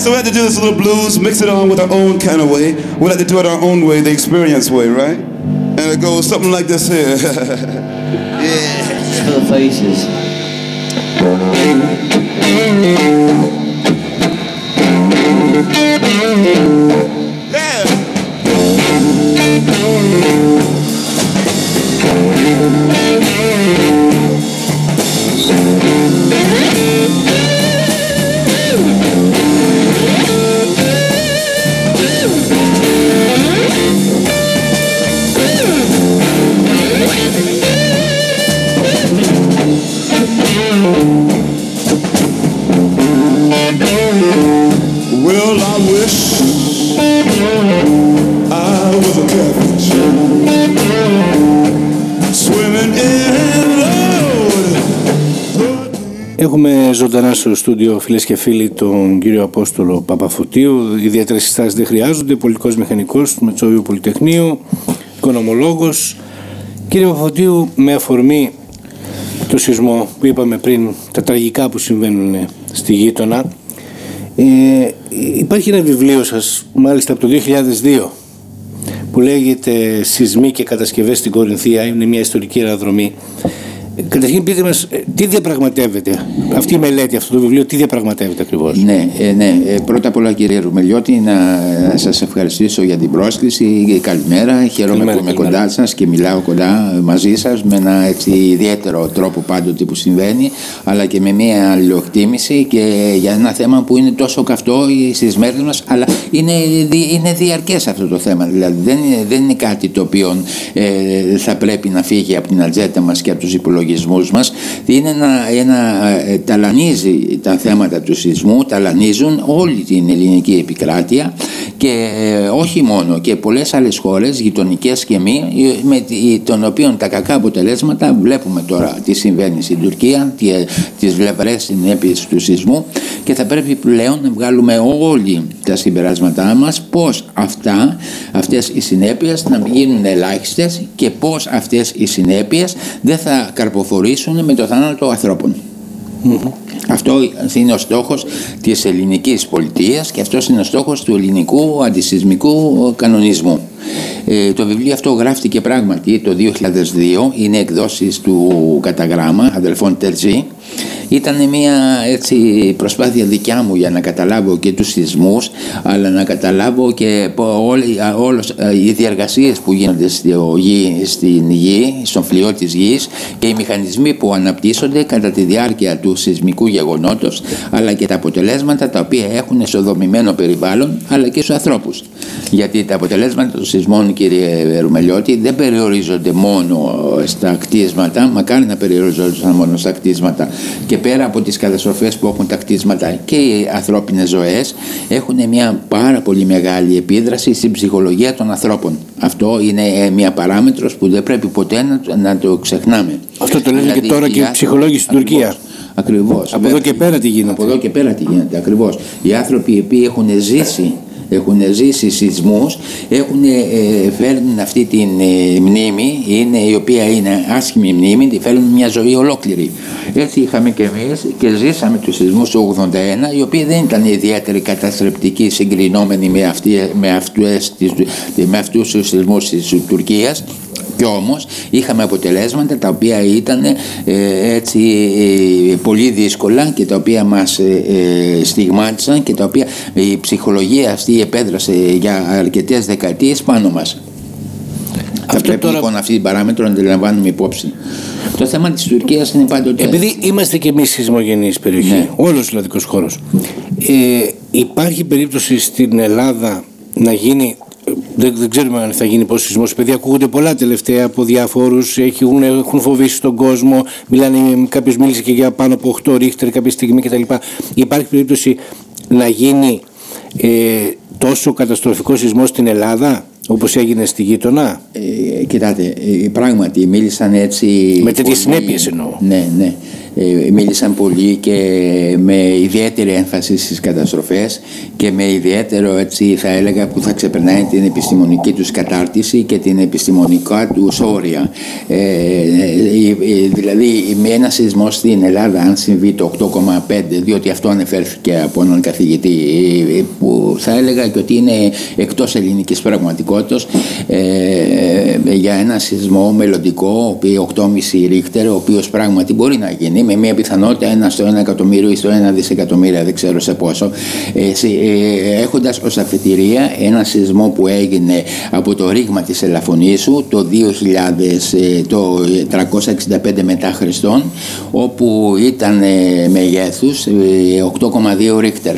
So we had to do this little blues, mix it on with our own kind of way. We had to do it our own way, the experience way, right? And it goes something like this here. yeah. For the faces. Well, I wish I was a catfish swimming in love. Έχουμε ζωντανά στο στούντιο φίλες και φίλοι τον κύριο Απόστολο Παπαφωτίου. Ιδιαίτερες συστάσεις δεν χρειάζονται. Πολιτικός μηχανικός του Μετσόβιου Πολυτεχνείου, οικονομολόγος. Κύριε Παπαφωτίου, με αφορμή το σεισμό που είπαμε πριν, τα τραγικά που συμβαίνουν στη γείτονα, ε, υπάρχει ένα βιβλίο σας, μάλιστα από το 2002, που λέγεται «Σεισμοί και κατασκευές στην Κορινθία». Είναι μια ιστορική αναδρομή. Ε, Καταρχήν πείτε μας ε, τι διαπραγματεύεται αυτή η μελέτη, αυτό το βιβλίο, τι διαπραγματεύεται ακριβώς; Ναι, ε, ναι. Ε, πρώτα απ' όλα κύριε Ρουμελιώτη να σας ευχαριστήσω για την πρόσκληση. Καλημέρα. Χαίρομαι Καλημέρα, που είμαι καλημέρα. κοντά σας και μιλάω κοντά μαζί σας με ένα έτσι, ιδιαίτερο τρόπο πάντοτε που συμβαίνει αλλά και με μια αλληλοκτήμηση και για ένα θέμα που είναι τόσο καυτό στις μέρες μας αλλά είναι, δι- είναι διαρκές αυτό το θέμα. Δηλαδή δεν είναι, δεν είναι κάτι το οποίο ε, θα πρέπει να φύγει από την ατζέτα μας και από τους υπολογισμούς μας. Είναι ένα, ένα, ε, ταλανίζει τα θέματα του σεισμού, ταλανίζουν όλη την ελληνική επικράτεια και ε, όχι μόνο και πολλές άλλες χώρες γειτονικές και μη ε, με τη- των οποίων τα κακά αποτελέσματα βλέπουμε τώρα τι συμβαίνει στην Τουρκία τι, ε, τις βλεβρές συνέπειες του σεισμού και θα πρέπει πλέον να βγάλουμε όλοι τα συμπεράσματά μας πως αυτά, αυτές οι συνέπειες να γίνουν ελάχιστες και πως αυτές οι συνέπειες δεν θα καρποφορήσουν με το θάνατο ανθρώπων. Αυτό είναι ο στόχος της ελληνικής πολιτείας και αυτός είναι ο στόχος του ελληνικού αντισυσμικού κανονισμού. Ε, το βιβλίο αυτό γράφτηκε πράγματι το 2002, είναι εκδόσεις του καταγράμμα αδελφών Τερζή. Ήταν μια έτσι, προσπάθεια δικιά μου για να καταλάβω και τους σεισμούς αλλά να καταλάβω και πο- όλη- α, όλος, α, οι διεργασίες που γίνονται στο γη, στην γη, στον φλοιό της γης και οι μηχανισμοί που αναπτύσσονται κατά τη διάρκεια του σεισμικού γεγονότος αλλά και τα αποτελέσματα τα οποία έχουν στο δομημένο περιβάλλον αλλά και στους ανθρώπους. Γιατί τα αποτελέσματα των σεισμών κύριε Ρουμελιώτη δεν περιορίζονται μόνο στα κτίσματα, μακάρι να περιορίζονται μόνο στα κτίσματα και πέρα από τις καταστροφές που έχουν τα κτίσματα και οι ανθρώπινες ζωές έχουν μια πάρα πολύ μεγάλη επίδραση στην ψυχολογία των ανθρώπων. Αυτό είναι ε, μια παράμετρος που δεν πρέπει ποτέ να, το- να το ξεχνάμε. Αυτό το λένε Δηλαδή, και τώρα και οι άνθρωποι- ψυχολόγοι στην Τουρκία. Ακριβώς. Από εδώ και πέρα τι γίνεται. Από εδώ και πέρα τι γίνεται, ακριβώς. Οι άνθρωποι οι οποίοι έχουν ζήσει έχουν ζήσει σεισμούς, έχουν, ε, φέρνουν αυτή την ε, μνήμη, είναι, η οποία είναι άσχημη μνήμη, τη φέρνουν μια ζωή ολόκληρη. Έτσι είχαμε και εμείς και ζήσαμε τους σεισμούς του 81, οι οποίοι δεν ήταν ιδιαίτεροι καταστρεπτικοί συγκρινόμενοι με, αυτή, με, αυτές, τις, με αυτούς τους σεισμούς της Τουρκίας. Κι όμως είχαμε αποτελέσματα τα οποία ήταν ε, έτσι ε, πολύ δύσκολα και τα οποία μας ε, ε, στιγμάτισαν και τα οποία η ψυχολογία αυτή επέδρασε για αρκετές δεκαετίες πάνω μας. Θα Αυτό πρέπει τώρα- λοιπόν αυτή την παράμετρο να την λαμβάνουμε υπόψη. Το θέμα της Τουρκίας είναι πάντοτε... Επειδή είμαστε και εμείς σεισμογενής περιοχή, Ναι. όλος ο Ελλαδικό χώρος, ε, υπάρχει περίπτωση στην Ελλάδα να γίνει. Ε, Δεν, δεν ξέρουμε αν θα γίνει πώ σεισμό. Παιδιά, ακούγονται πολλά τελευταία από διάφορου. Έχουν, έχουν φοβήσει τον κόσμο. Μιλάνε, κάποιος μίλησε και για πάνω από 8 ρίχτερ κάποια στιγμή κτλ. Υπάρχει περίπτωση να γίνει ε, τόσο καταστροφικό σεισμό στην Ελλάδα όπως έγινε στη γείτονα; Ε, κοιτάτε, ε, πράγματι μίλησαν έτσι. Με τέτοιες πολλοί- συνέπειες εννοώ. Ναι, ναι. Ε, μίλησαν πολύ και με ιδιαίτερη έμφαση στις καταστροφές και με ιδιαίτερο έτσι θα έλεγα που θα ξεπερνάει την επιστημονική τους κατάρτιση και την επιστημονικά τους όρια. Ε, δηλαδή με ένα σεισμό στην Ελλάδα αν συμβεί το 8,5 διότι αυτό ανεφέρθηκε από έναν καθηγητή που θα έλεγα και ότι είναι εκτός ελληνικής πραγματικότητας για ένα σεισμό μελλοντικό 8,5 ρίχτερ ο οποίος πράγματι μπορεί να γίνει με μια πιθανότητα ένα στο ένα εκατομμύριο ή στο ένα δισεκατομμύρια, δεν ξέρω σε πόσο, ε, ε, έχοντας ως αφετηρία ένα σεισμό που έγινε από το ρήγμα της Ελαφωνήσου το 2000, ε, το 365 μετά Χριστόν, όπου ήταν μεγέθους 8,2 ρίχτερ.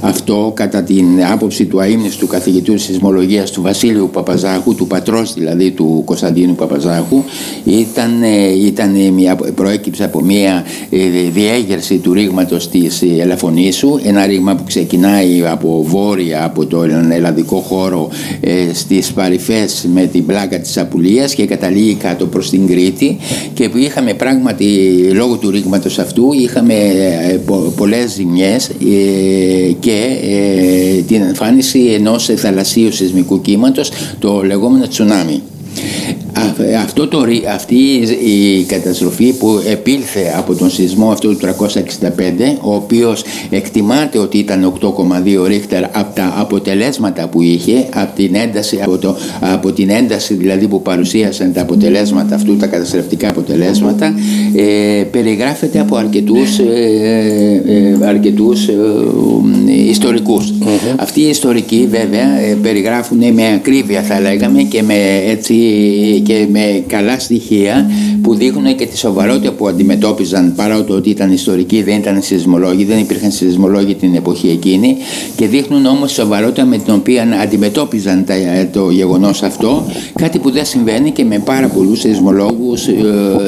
Αυτό κατά την άποψη του αείμνηστου καθηγητού σεισμολογίας του Βασίλειου Παπαζάχου, του πατρός δηλαδή του Κωνσταντίνου Παπαζάχου, ήταν, ήταν μια, προέκυψε από μια ε, διέγερση του ρήγματος της Ελαφωνήσου, ένα ρήγμα που ξεκινάει από βόρεια, από τον ελλαδικό χώρο ε, στις παρυφές με την πλάκα της Απουλίας και καταλήγει κάτω προς την Κρήτη και που είχαμε πράγματι λόγω του ρήγματος αυτού είχαμε ε, πολλές ζημιές και την εμφάνιση ενός θαλασσίου σεισμικού κύματος, το λεγόμενο τσουνάμι. Αυτό το, αυτή η καταστροφή που επήλθε από τον σεισμό αυτό του 365 ο οποίος εκτιμάται ότι ήταν 8,2 ρίχτερ από τα αποτελέσματα που είχε από την ένταση, από, το, από την ένταση δηλαδή που παρουσίασαν τα αποτελέσματα αυτού τα καταστροφτικά αποτελέσματα ε, περιγράφεται από αρκετούς, ε, ε, αρκετούς ε, ιστορικους Αυτοί οι ιστορικοί βέβαια ε, περιγράφουν με ακρίβεια θα λέγαμε και με έτσι και με καλά στοιχεία που δείχνουν και τη σοβαρότητα που αντιμετώπιζαν παρά το ότι ήταν ιστορικοί, δεν ήταν σεισμολόγοι, δεν υπήρχαν σεισμολόγοι την εποχή εκείνη και δείχνουν όμως σοβαρότητα με την οποία αντιμετώπιζαν το γεγονός αυτό κάτι που δεν συμβαίνει και με πάρα πολλούς σεισμολόγους ε,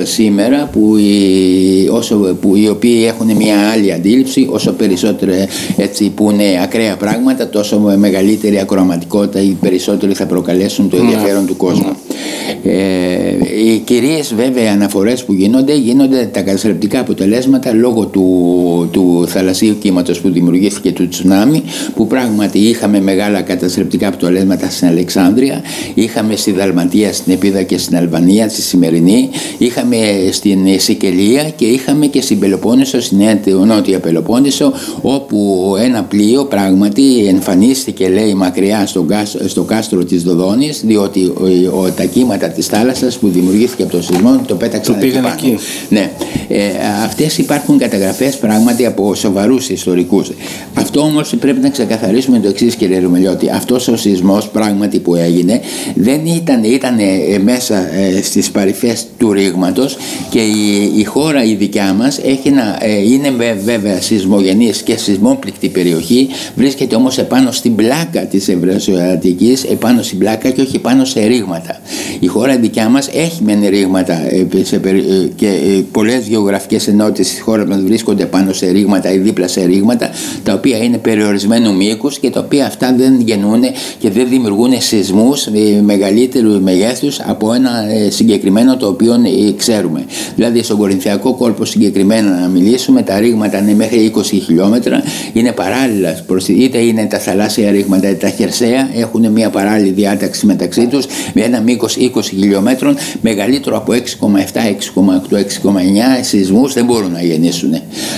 σήμερα που οι, όσο, που οι οποίοι έχουν μια άλλη αντίληψη όσο περισσότερο έτσι που είναι ακραία πράγματα τόσο με μεγαλύτερη ακροαματικότητα ή περισσότερο θα προκαλέσουν το ναι. ενδιαφέρον του κόσμου. Ε, οι κυρίες βέβαια αναφορές που γίνονται γίνονται τα καταστρεπτικά αποτελέσματα λόγω του, του θαλασσίου κύματος που δημιουργήθηκε του τσουνάμι που πράγματι είχαμε μεγάλα καταστρεπτικά αποτελέσματα στην Αλεξάνδρεια είχαμε στη Δαλματία, στην Επίδα και στην Αλβανία στη σημερινή είχαμε στην Σικελία και είχαμε και στην Πελοπόννησο στην Νότια Πελοπόννησο όπου ένα πλοίο πράγματι εμφανίστηκε λέει μακριά στο, στο κάστρο της Δοδόνης διότι ο, ο, τα κύματα της θάλασσας που δημιουργήθηκε από το σεισμό το πέταξαν το εκεί πάνω. Εκεί. Ναι. Ε, αυτές υπάρχουν καταγραφές πράγματι από σοβαρούς ιστορικούς. Αυτό όμως πρέπει να ξεκαθαρίσουμε το εξής κύριε Ρουμελιώτη. Αυτός ο σεισμός πράγματι που έγινε δεν ήταν, ήταν ε, μέσα ε, στις παρυφές του ρήγματος και η, η χώρα η δικιά μας έχει να, ε, είναι βέβαια σεισμογενής και σεισμόπληκτη περιοχή βρίσκεται όμως επάνω στην πλάκα της Ευρωσιατικής επάνω στην πλάκα και όχι επάνω σε ρήγματα. Η χώρα δικιά μας έχει μεν ρήγματα ε, ε, και ε, πολλές γεωγραφικές ενότητες της χώρας μας βρίσκονται πάνω σε ρήγματα ή δίπλα σε ρήγματα τα οποία είναι περιορισμένου μήκους και τα οποία αυτά δεν γεννούν και δεν δημιουργούν σεισμούς μεγαλύτερου μεγέθους από ένα συγκεκριμένο το οποίο ξέρουμε. Δηλαδή στον Κορινθιακό κόλπο συγκεκριμένα να μιλήσουμε τα ρήγματα είναι μέχρι 20 χιλιόμετρα είναι παράλληλα είτε είναι τα θαλάσσια ρήγματα είτε τα χερσαία έχουν μια παράλληλη διάταξη μεταξύ τους με ένα μήκος 20 χιλιόμετρων μεγαλύτερο από 6,7, 6,8, 6,9 σεισμούς δεν μπορούν να γεννήσουν.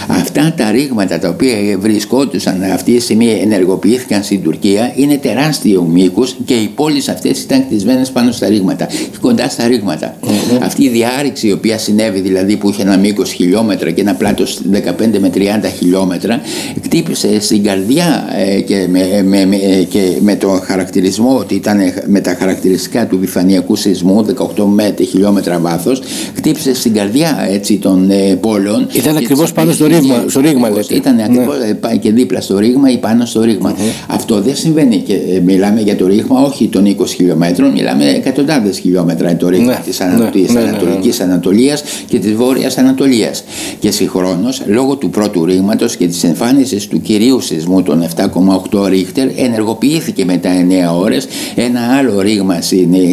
Αυτά τα ρήγματα τα οποία βρισκόντουσαν αυτή τη στιγμή ενεργοποιήθηκαν στην Τουρκία είναι τεράστιο μήκο και οι πόλεις αυτές ήταν κτισμένες πάνω στα ρήγματα, κοντά στα ρήγματα. Αυτή η διάρρηξη η οποία συνέβη δηλαδή που είχε ένα μήκος χιλιόμετρα και ένα πλάτος 15 με 30 χιλιόμετρα χτύπησε στην καρδιά ε, και με, με, με, και με το χαρακτηρισμό ότι ήταν με τα χαρακτηριστικά του επιφανειακού σεισμού 18 μέτρα χιλιόμετρα βάθος χτύπησε στην καρδιά έτσι, των ε, πόλεων ήταν ακριβώς πάνω στο ρήγμα, στο ρήγμα λέτε. ήταν ακριβώς ναι. και δίπλα στο ρήγμα ή πάνω στο ρήγμα αυτό δεν συμβαίνει και ε, μιλάμε για το ρήγμα όχι των 20 χιλιόμετρων μιλάμε εκατοντάδες χιλιόμετρα το ρήγμα ναι. της ναι, Ανατολικής, ναι, ναι, Ανατολικής Ανατολίας και της Βόρειας Ανατολίας και συγχρόνως λόγω του πρώτου ρήγματος και της εμφάνισης του κυρίου σεισμού των 7,8 ρίχτερ ενεργοποιήθηκε μετά 9 ώρες ένα άλλο ρήγμα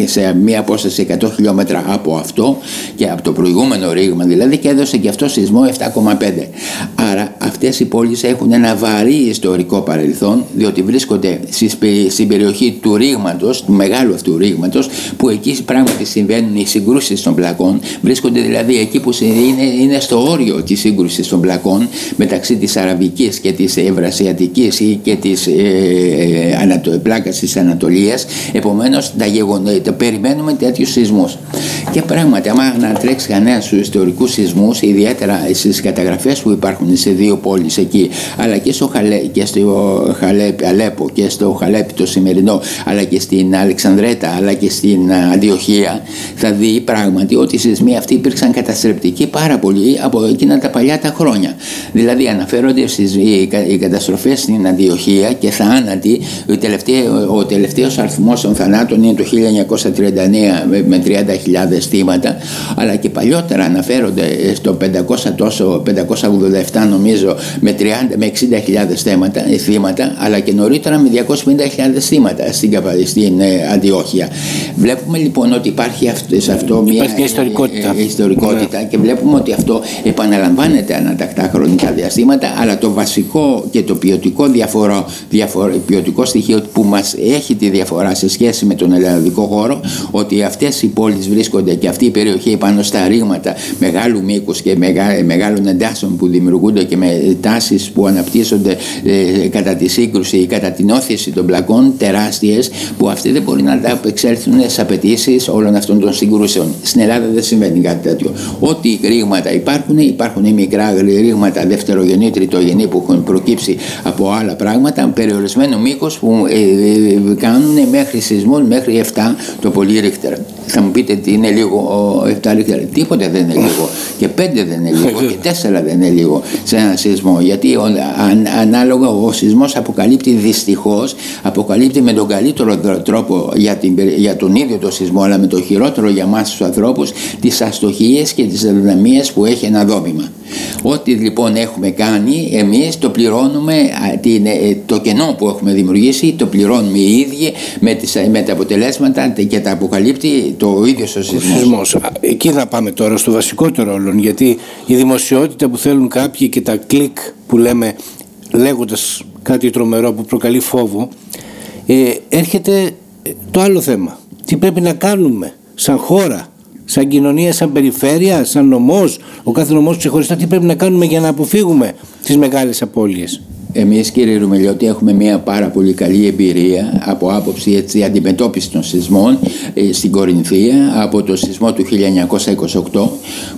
σε μία απόσταση 100 χιλιόμετρα από αυτό και από το προηγούμενο ρήγμα δηλαδή και έδωσε και αυτό σεισμό 7,5. Άρα αυτές οι πόλεις έχουν ένα βαρύ ιστορικό παρελθόν διότι βρίσκονται στην περιοχή του ρήγματος, του μεγάλου αυτού ρήγματος που εκεί πράγματι συμβαίνουν οι συγκρούσεις των πλακών. Βρίσκονται δηλαδή εκεί που είναι, είναι στο όριο της σύγκρουσης των πλακών μεταξύ της Αραβικής και της Ευρασιατικής ή και της ε, ε, πλάκας της Ανατολίας. Επομένως τα, τα περιμένουμε τέτοιους σεισμούς. Και πράγματι άμα ανατρέξει κανένας στους ιστορικούς σεισμούς ιδιαίτερα στις καταγραφές που υπάρχουν σε δύο πόλεις εκεί αλλά και στο, Χαλέ, και στο Χαλέπ, Αλέπο και στο Χαλέπι το σημερινό αλλά και στην Αλεξανδρέτα αλλά και στην Αντιοχία θα δει πράγματι ότι οι σεισμοί αυτοί υπήρξαν καταστρεπτικοί πάρα πολύ από εκείνα τα παλιά τα χρόνια. Δηλαδή αναφέρονται στις, οι, οι καταστροφές στην Αντιοχία και θάνατοι ο, τελευταίο, ο τελευταίος αριθμός των θανάτων είναι το 1939 με 30.000 θύματα αλλά και παλιότερα αναφέρονται στο 500 τόσο, 587 νομίζω με, 30, με 60.000 θύματα αλλά και νωρίτερα με 250.000 θύματα στην, στην ε, Αντιόχεια. Βλέπουμε λοιπόν ότι υπάρχει αυτό, σε αυτό μια ιστορικότητα, ε, ιστορικότητα ναι. και βλέπουμε ότι αυτό επαναλαμβάνεται ανατακτά χρονικά διαστήματα αλλά το βασικό και το ποιοτικό, διαφορό, διαφορό, ποιοτικό στοιχείο που μας έχει τη διαφορά σε σχέση με τον ελληνικό χώρο ότι αυτές οι πόλεις βρίσκονται και αυτή η περιοχή πάνω στα ρήγματα μεγάλου μήκους και μεγά, μεγάλων εντάσεων που δημιουργούνται και με τάσεις που αναπτύσσονται ε, κατά τη σύγκρουση ή κατά την όθηση των πλακών τεράστιες που αυτοί δεν μπορεί να απεξέλθουν στι απαιτήσεις όλων αυτών των συγκρούσεων. Στην Ελλάδα δεν συμβαίνει κάτι τέτοιο. Ό,τι ρήγματα υπάρχουν, υπάρχουν μικρά ρήγματα δευτερογενή, τριτογενή που έχουν προκύψει από άλλα πράγματα, περιορισμένο μήκος που ε, ε, κάνουν μέχρι σεισμός μέχρι 7 το πολύ ρίχτερ. Θα μου πείτε τι είναι λίγο 7 ρίχτερ. Τίποτε δεν είναι λίγο. Και 5 δεν είναι λίγο. Και 4 δεν είναι λίγο σε ένα σεισμό. Γιατί ο, αν, ανάλογα ο σεισμός αποκαλύπτει δυστυχώς, αποκαλύπτει με τον καλύτερο τρόπο για, την, για τον ίδιο το σεισμό, αλλά με το χειρότερο για εμάς τους ανθρώπους, τις αστοχίες και τις αδυναμίες που έχει ένα δόμημα. Ό,τι λοιπόν έχουμε κάνει εμείς το πληρώνουμε ε, το κενό που έχουμε δημιουργήσει το πληρώνουμε οι ίδιοι με, τις, με τα αποτελέσματα και τα αποκαλύπτει το ίδιο ο σεισμός. Εκεί θα πάμε τώρα στο βασικότερο όλων γιατί η δημοσιότητα που θέλουν κάποιοι και τα κλικ που λέμε λέγοντας κάτι τρομερό που προκαλεί φόβο ε, έρχεται το άλλο θέμα. Τι πρέπει να κάνουμε σαν χώρα σαν κοινωνία, σαν περιφέρεια, σαν νομός, ο κάθε νομός ξεχωριστά τι πρέπει να κάνουμε για να αποφύγουμε τις μεγάλες απώλειες; Εμείς κύριε Ρουμελιώτη έχουμε μια πάρα πολύ καλή εμπειρία από άποψη έτσι, αντιμετώπισης των σεισμών ε, στην Κορινθία από το σεισμό του 1928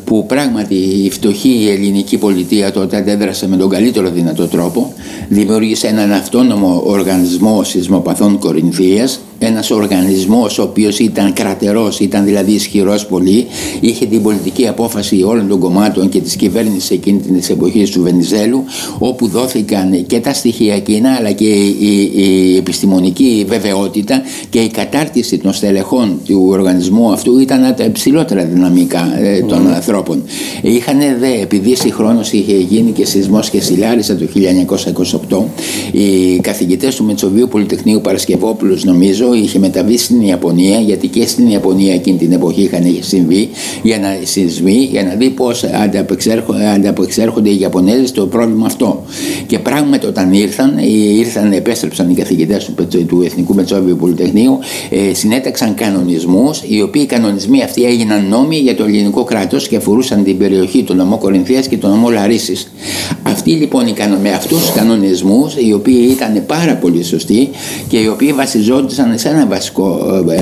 που πράγματι η φτωχή ελληνική πολιτεία τότε αντέδρασε με τον καλύτερο δυνατό τρόπο δημιούργησε έναν αυτόνομο οργανισμό σεισμοπαθών Κορινθίας ένας οργανισμός ο οποίος ήταν κρατερός, ήταν δηλαδή ισχυρός πολύ, είχε την πολιτική απόφαση όλων των κομμάτων και της κυβέρνησης εκείνη της εποχής του Βενιζέλου, όπου δόθηκαν και τα στοιχεία εκείνα αλλά και η, η, επιστημονική βεβαιότητα και η κατάρτιση των στελεχών του οργανισμού αυτού ήταν τα υψηλότερα δυναμικά ε, των mm. ανθρώπων. Είχαν δε, επειδή συγχρόνως είχε γίνει και σεισμός και συλλάρισα το 1928, οι καθηγητές του Μετσοβίου Πολυτεχνείου Παρασκευόπουλος νομίζω είχε μεταβεί στην Ιαπωνία, γιατί και στην Ιαπωνία εκείνη την εποχή είχαν συμβεί για να σεισμοί, για να δει πώς ανταπεξέρχονται οι Ιαπωνέζοι στο πρόβλημα αυτό. Και πράγματι όταν ήρθαν, ήρθαν επέστρεψαν οι καθηγητές του, του Εθνικού Μετσόβιου Πολυτεχνείου, ε, συνέταξαν κανονισμούς, οι οποίοι κανονισμοί αυτοί έγιναν νόμοι για το ελληνικό κράτος και αφορούσαν την περιοχή του νομού Κορινθίας και του νομού Λαρίσης. Αυτοί λοιπόν με αυτούς τους κανονισμούς, οι οποίοι ήταν πάρα πολύ σωστοί και οι οποίοι βασιζόντουσαν σε ένα βασικό ε,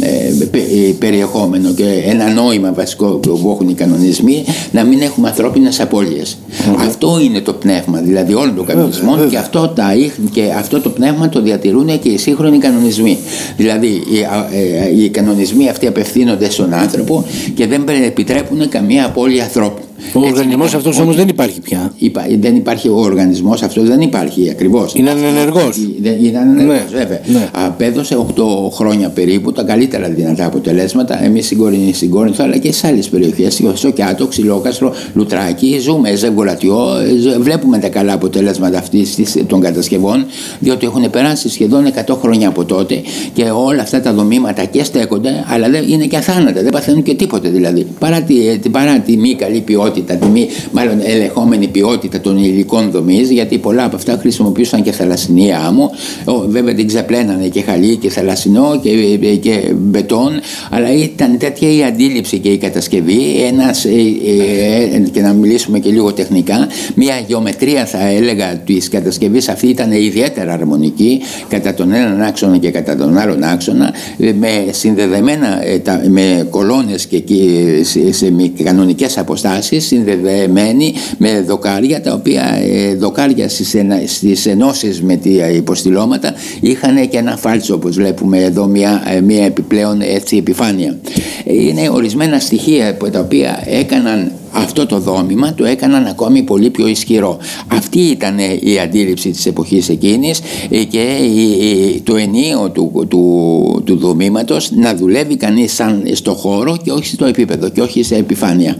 ε, ε, περιεχόμενο και ένα νόημα βασικό που έχουν οι κανονισμοί να μην έχουμε ανθρώπινες απώλειες. Αυτό είναι το πνεύμα δηλαδή όλων των κανονισμών και αυτό, τα, και αυτό το πνεύμα το διατηρούν και οι σύγχρονοι κανονισμοί. Δηλαδή οι, οι κανονισμοί αυτοί απευθύνονται στον άνθρωπο και δεν επιτρέπουν καμία απώλεια ανθρώπου. Ο οργανισμός αυτός όμως δεν υπάρχει πια. Υπά, δεν υπάρχει ο οργανισμός αυτός, δεν υπάρχει ακριβώς. Είναι ανενεργός. Είναι ανενεργός, ναι, βέβαια. Ναι. Απέδωσε 8 χρόνια περίπου τα καλύτερα δυνατά αποτελέσματα. Εμείς στην Κόρινθο αλλά και σε άλλες περιοχές, στο Κιάτο, Ξυλόκαστρο, Λουτράκι, ζούμε, Ζευγολατιό. Βλέπουμε τα καλά αποτελέσματα αυτής των κατασκευών, διότι έχουν περάσει σχεδόν 100 χρόνια από τότε και όλα αυτά τα δομήματα και στέκονται, αλλά δεν είναι και αθάνατα, δεν παθαίνουν και τίποτε δηλαδή. Παρά τη, παρά τη μη καλή ποιότητα, τη μη μάλλον ελεγχόμενη ποιότητα των υλικών δομής, γιατί πολλά από αυτά χρησιμοποιούσαν και θαλασσινή άμμο. Βέβαια την ξεπλένανε και χαλί και θαλασσινό και, και μπετόν, αλλά ήταν τέτοια η αντίληψη και η κατασκευή, ένας, ε, ε, και να μιλήσουμε και λίγο τεχνικά, μια γεωμετρία θα έλεγα της κατασκευής αυτή ήταν ιδιαίτερα αρμονική κατά τον έναν άξονα και κατά τον άλλον άξονα, με συνδεδεμένα με κολόνες και σε κανονικές αποστάσεις, συνδεδεμένοι με δοκάρια, τα οποία ε, δοκάρια στις ενώσεις με τα υποστηλώματα είχαν και ένα φάλτσο όπως βλέπουμε εδώ μια, μια επιπλέον έτσι επιφάνεια. Είναι ορισμένα στοιχεία τα οποία έκαναν αυτό το δόμημα το έκαναν ακόμη πολύ πιο ισχυρό. Αυτή ήταν η αντίληψη της εποχής εκείνης ε, και το ενίο του, του, του δομήματος να δουλεύει κανείς σαν στο χώρο και όχι στο επίπεδο και όχι σε επιφάνεια.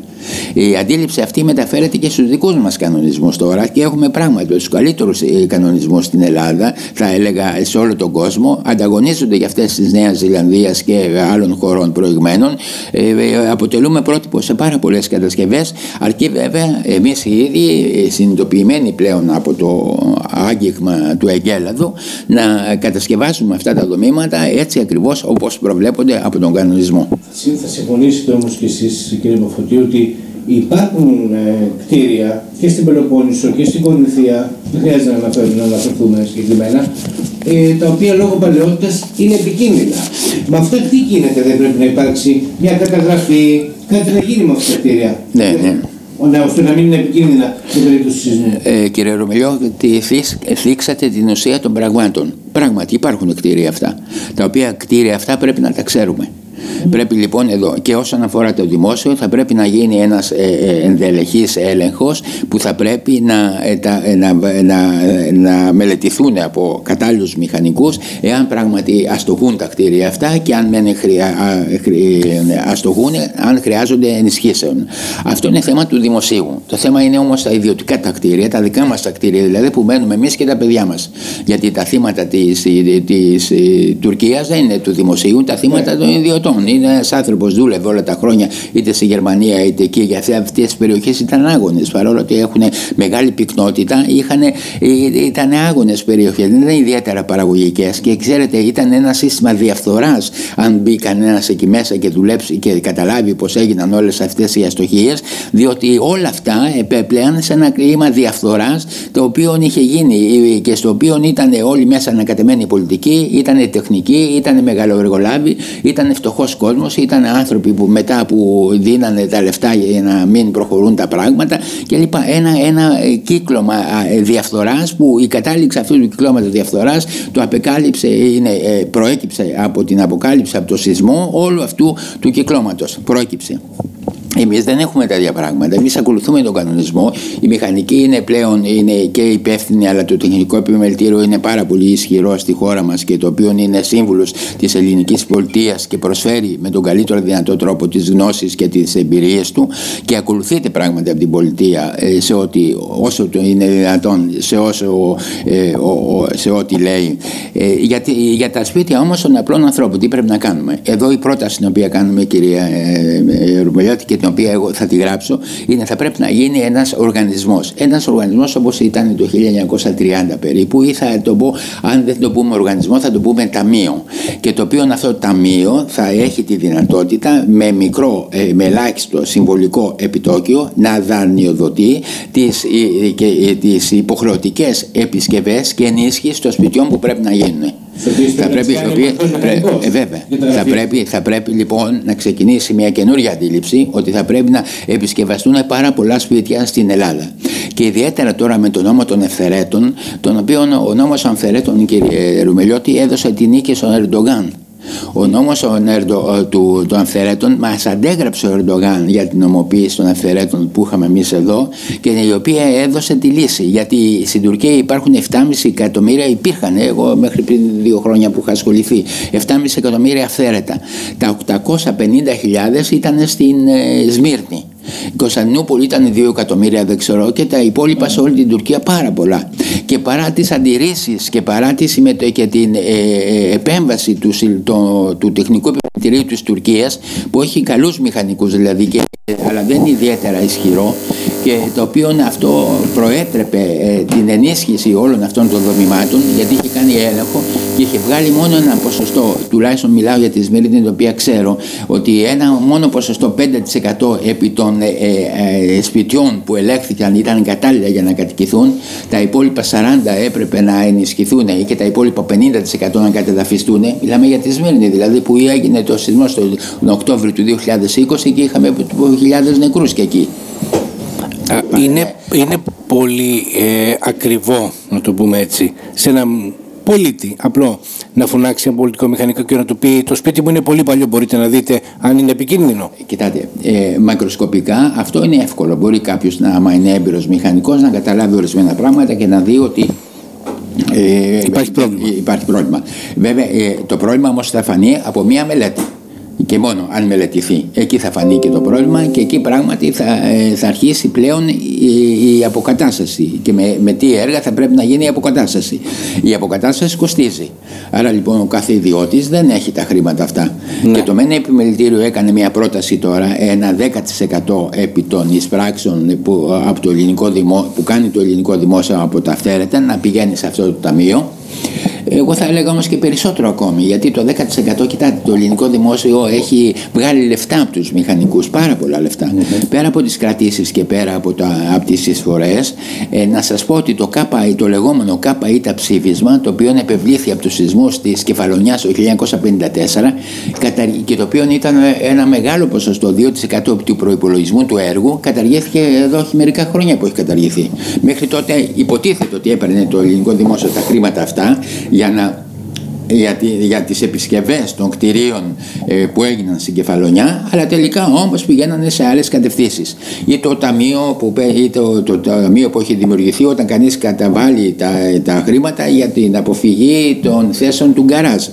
Η αντίληψη αυτή μεταφέρεται και στους δικούς μας κανονισμούς τώρα και έχουμε πράγματι τους καλύτερους ε, κανονισμούς στην Ελλάδα, θα έλεγα σε όλο τον κόσμο, ανταγωνίζονται για αυτές της Νέας Ζηλανδίας και άλλων χωρών προηγμένων, ε, αποτελούμε πρότυπο σε πάρα πολλές κατασκευές, αρκεί βέβαια εμείς οι ίδιοι ε, συνειδητοποιημένοι πλέον από το άγγιγμα του εγκέλαδου να κατασκευάσουμε αυτά τα δομήματα έτσι ακριβώς όπως προβλέπονται από τον κανονισμό. Θα συμφωνήσετε όμως και εσείς κύριε Μοφωτή ότι υπάρχουν ε, κτίρια και στην Πελοπόννησο και στην Κορινθία, δεν χρειάζεται να, αναφέρουμε, να αναφερθούμε συγκεκριμένα, ε, τα οποία λόγω παλαιότητας είναι επικίνδυνα. Με αυτό τι γίνεται, δεν πρέπει να υπάρξει μια καταγραφή, κάτι να γίνει με αυτά τα κτίρια. Ναι, ναι. Ναι, ώστε να μην είναι επικίνδυνα στην περίπτωση σεισμού. Ε, κύριε Ρωμελιό, θίξατε την ουσία των πραγμάτων. Πράγματι υπάρχουν κτίρια αυτά. Τα οποία κτίρια αυτά πρέπει να τα ξέρουμε. Πρέπει λοιπόν εδώ και όσον αφορά το δημόσιο θα πρέπει να γίνει ένας ε, ε, ενδελεχής έλεγχος που θα πρέπει να, ε, να, να, να μελετηθούν από κατάλληλους μηχανικούς εάν πράγματι αστοχούν τα κτίρια αυτά και αν δεν χρειά, αστοχούν αν χρειάζονται ενισχύσεων. Αυτό είναι θέμα του δημοσίου. Το θέμα είναι όμως τα ιδιωτικά τα κτίρια, τα δικά μας τα κτίρια δηλαδή που μένουμε εμείς και τα παιδιά μας. Γιατί τα θύματα της, της, Τουρκίας δεν είναι του δημοσίου, τα θύματα των ιδιωτών. Είναι ένας άνθρωπος δούλευε όλα τα χρόνια είτε στη Γερμανία είτε εκεί για αυτές τις περιοχές ήταν άγονες. Παρόλο ότι έχουν μεγάλη πυκνότητα, είχαν, ε, ήταν άγονες περιοχές, δεν ήταν ιδιαίτερα παραγωγικές. Και ξέρετε, ήταν ένα σύστημα διαφθοράς. Αν μπει κανένας εκεί μέσα και δουλέψει και καταλάβει πώς έγιναν όλες αυτές οι αστοχίες, διότι όλα αυτά επέπλεαν σε ένα κλίμα διαφθοράς το οποίο είχε γίνει και στο οποίο ήταν όλοι μέσα ανακατεμένοι πολιτικοί, ήταν τεχνικοί, ήταν μεγαλοεργολάβοι, ήταν φτωχοί φτωχός κόσμος, ήταν άνθρωποι που μετά που δίνανε τα λεφτά για να μην προχωρούν τα πράγματα κλπ. Ένα, ένα κύκλωμα διαφθοράς που η κατάληξη αυτού του κυκλώματο διαφθοράς το απεκάλυψε, είναι, ε, προέκυψε από την αποκάλυψη από το σεισμό όλου αυτού του κυκλώματο. Πρόκυψε. Εμείς δεν έχουμε τέτοια πράγματα. Εμείς ακολουθούμε τον κανονισμό. Η μηχανική είναι πλέον είναι και υπεύθυνη, αλλά το τεχνικό επιμελητήριο είναι πάρα πολύ ισχυρό στη χώρα μας και το οποίο είναι σύμβουλος της ελληνικής πολιτείας και προσφέρει με τον καλύτερο δυνατό τρόπο τις γνώσεις και τις εμπειρίες του και ακολουθείται πράγματι από την πολιτεία ε, σε ό,τι, όσο το είναι δυνατόν, σε, όσο, ε, σε ό,τι λέει. Ε, για, για τα σπίτια όμως των απλών ανθρώπων, τι πρέπει να κάνουμε; Εδώ η πρόταση την οποία κάνουμε, κυρία Ρουμελιώτη, και την οποία εγώ θα τη γράψω, είναι θα πρέπει να γίνει ένας οργανισμός. Ένας οργανισμός όπως ήταν το 1930 περίπου, ή θα το πω, αν δεν το πούμε οργανισμό, θα το πούμε ταμείο. Και το οποίο αυτό το ταμείο θα έχει τη δυνατότητα με μικρό, ε, με ελάχιστο συμβολικό επιτόκιο να δανειοδοτεί τις, τις υποχρεωτικές επισκευές και ενίσχυση των σπιτιών που πρέπει να γίνουν. Θα πρέπει, ε, βέβαια, θα, πρέπει, θα πρέπει λοιπόν να ξεκινήσει μια καινούργια αντίληψη ότι θα πρέπει να επισκευαστούν πάρα πολλά σπίτια στην Ελλάδα. Και ιδιαίτερα τώρα με τον νόμο των ευθερέτων, τον οποίο ο νόμος των ευθερέτων, κύριε Ρουμελιώτη, έδωσε την νίκη στον Ερντογάν Ο νόμος ο Νέρντο, του, των αυθαιρέτων μας αντέγραψε ο Ερντογάν για την νομοποίηση των αυθαιρέτων που είχαμε εμείς εδώ και η οποία έδωσε τη λύση. Γιατί στην Τουρκία υπάρχουν 7,5 εκατομμύρια υπήρχαν εγώ μέχρι πριν δύο χρόνια που είχα ασχοληθεί 7,5 εκατομμύρια αυθαίρετα. Τα 850.000 ήταν στην ε, Σμύρνη. Η Κωνσταντινούπολη ήταν 2 εκατομμύρια δεν ξέρω και τα υπόλοιπα σε όλη την Τουρκία πάρα πολλά και παρά τις αντιρρήσεις και παρά τη και την ε, ε, επέμβαση του, το, του τεχνικού επιχειρητηρίου της Τουρκίας που έχει καλούς μηχανικούς δηλαδή και, αλλά δεν είναι ιδιαίτερα ισχυρό και το οποίο αυτό προέτρεπε ε, την ενίσχυση όλων αυτών των δομημάτων γιατί είχε κάνει έλεγχο και είχε βγάλει μόνο ένα ποσοστό, τουλάχιστον μιλάω για τη Σμύρνη, την οποία ξέρω ότι ένα μόνο ποσοστό 5% επί των ε, ε, ε, σπιτιών που ελέγχθηκαν ήταν κατάλληλα για να κατοικηθούν, τα υπόλοιπα 40 έπρεπε να ενισχυθούν και τα υπόλοιπα 50% να κατεδαφιστούν. Μιλάμε για τη Σμύρνη, δηλαδή που έγινε το σεισμό τον Οκτώβριο του 2020 και είχαμε χιλιάδες νεκρούς και εκεί. Είναι, είναι πολύ ε, ακριβό, να το πούμε έτσι, σε ένα πολίτη απλό να φωνάξει ένα πολιτικό μηχανικό και να του πει το σπίτι μου είναι πολύ παλιό μπορείτε να δείτε αν είναι επικίνδυνο. Κοιτάτε, ε, μακροσκοπικά αυτό είναι εύκολο. Μπορεί κάποιος να, άμα είναι έμπειρος μηχανικός, να καταλάβει ορισμένα πράγματα και να δει ότι ε, υπάρχει, πρόβλημα. υπάρχει πρόβλημα. Βέβαια, ε, το πρόβλημα όμως θα φανεί από μία μελέτη και μόνο αν μελετηθεί. Εκεί θα φανεί και το πρόβλημα και εκεί πράγματι θα, ε, θα αρχίσει πλέον η, η αποκατάσταση και με, με τι έργα θα πρέπει να γίνει η αποκατάσταση. Η αποκατάσταση κοστίζει. Άρα λοιπόν ο κάθε ιδιώτης δεν έχει τα χρήματα αυτά. Ναι. Και το ΜΕΝΕ Επιμελητήριο έκανε μια πρόταση τώρα ένα 10% επί των εισπράξεων που, από το ελληνικό δημό, που κάνει το ελληνικό δημόσιο από τα αυθαίρετα να πηγαίνει σε αυτό το ταμείο εγώ θα έλεγα όμως και περισσότερο ακόμη, γιατί το 10% κοιτάτε, το ελληνικό δημόσιο έχει βγάλει λεφτά από τους μηχανικούς, πάρα πολλά Πέρα από τις κρατήσεις και πέρα από, από τις εισφορές, ε, να σας πω ότι το, ΚΑΠΑ, το λεγόμενο ΚΑΠΑ τα ψήφισμα, το οποίο επευλήθη από τους σεισμούς της Κεφαλονιάς το 1954 και το οποίο ήταν ένα μεγάλο ποσοστό, 2% του προπολογισμού του έργου, καταργήθηκε εδώ έχει μερικά χρόνια που έχει καταργηθεί. Μέχρι τότε υποτίθεται ότι έπαιρνε το ελληνικό δημόσιο τα χρήματα αυτά για να για, για τις επισκευές των κτηρίων ε, που έγιναν στην Κεφαλονιά αλλά τελικά όμως πηγαίνανε σε άλλες κατευθύνσεις. Ή το ταμείο που, ή το, το, ταμείο που έχει δημιουργηθεί όταν κανείς καταβάλει τα, τα χρήματα για την αποφυγή των θέσεων του γκαράζ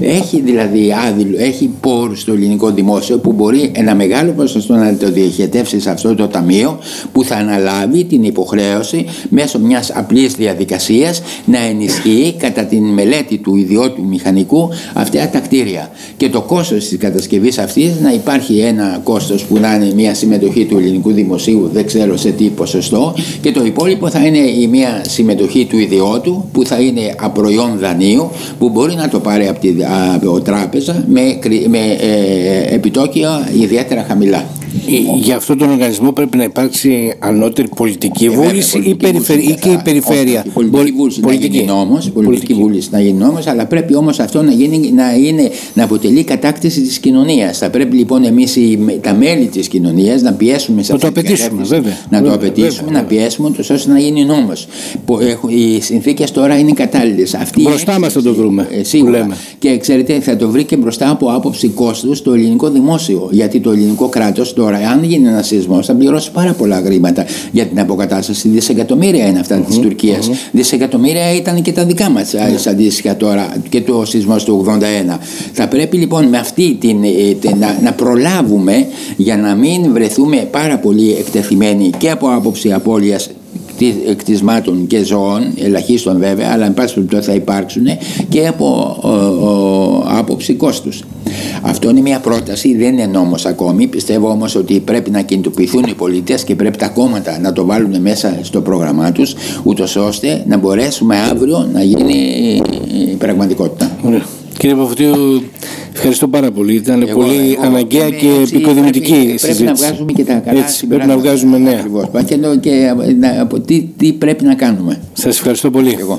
έχει δηλαδή άδειλο, έχει πόρους στο ελληνικό δημόσιο που μπορεί ένα μεγάλο ποσοστό να το διοχετεύσει σε αυτό το ταμείο που θα αναλάβει την υποχρέωση μέσω μιας απλής διαδικασίας να ενισχύει κατά την μελέτη του ιδιώτου μηχανικού αυτά τα κτίρια. Και το κόστος της κατασκευής αυτής να υπάρχει ένα κόστος που να είναι μια συμμετοχή του ελληνικού δημοσίου, δεν ξέρω σε τι ποσοστό, και το υπόλοιπο θα είναι η μια συμμετοχή του ιδιώτου που θα είναι απροϊόν δανείου που μπορεί να το πάρει από τη ο τράπεζα με, με ε, επιτόκια ιδιαίτερα χαμηλά. Για αυτόν τον οργανισμό πρέπει να υπάρξει ανώτερη πολιτική ε, βούληση ή, περιφερει... και η περιφέρεια. Πολιτική βούληση να γίνει νόμος, πολιτική βούληση να γίνει νόμος, αλλά πρέπει όμως αυτό να, γίνει, να, είναι, να αποτελεί κατάκτηση της κοινωνίας. Θα πρέπει λοιπόν εμείς τα μέλη της κοινωνίας να πιέσουμε σε αυτή την βέβαια. Να το απαιτήσουμε, να πιέσουμε ώστε να γίνει νόμος. Οι συνθήκες τώρα είναι κατάλληλες. Μπροστά μας θα το βρούμε. Ε, σίγουρα. Και ξέρετε θα το βρει και μπροστά από άποψη κόστους το ελληνικό δημόσιο. Γιατί το ελληνικό κράτος Τώρα, αν γίνει ένας σεισμός, θα πληρώσει πάρα πολλά χρήματα για την αποκατάσταση. Δισεκατομμύρια είναι αυτά της Τουρκίας. Δισεκατομμύρια ήταν και τα δικά μας mm-hmm. αντίστοιχα τώρα και το σεισμός του 81. Θα πρέπει λοιπόν με αυτή την, ε, την να, να, προλάβουμε για να μην βρεθούμε πάρα πολύ εκτεθειμένοι και από άποψη απώλειας κτισμάτων και ζώων, ελαχίστων βέβαια, αλλά εν πάση περιπτώσει θα υπάρξουν και από ο, ο, άποψη κόστους. Αυτό είναι μια πρόταση, δεν είναι νόμος ακόμη. Πιστεύω όμως ότι πρέπει να κινητοποιηθούν οι πολίτες και πρέπει τα κόμματα να το βάλουν μέσα στο πρόγραμμά τους, ούτως ώστε να μπορέσουμε αύριο να γίνει πραγματικότητα. Κύριε Παφωτίου, ευχαριστώ πάρα πολύ. Ήταν εγώ, πολύ εγώ, αναγκαία και επικοδημητική συζήτηση. Πρέπει να βγάζουμε και τα καλά Έτσι, Πρέπει να βγάζουμε νέα. Ακριβώς. Και, και, τι, τι πρέπει να κάνουμε. Σας ευχαριστώ πολύ. Εγώ.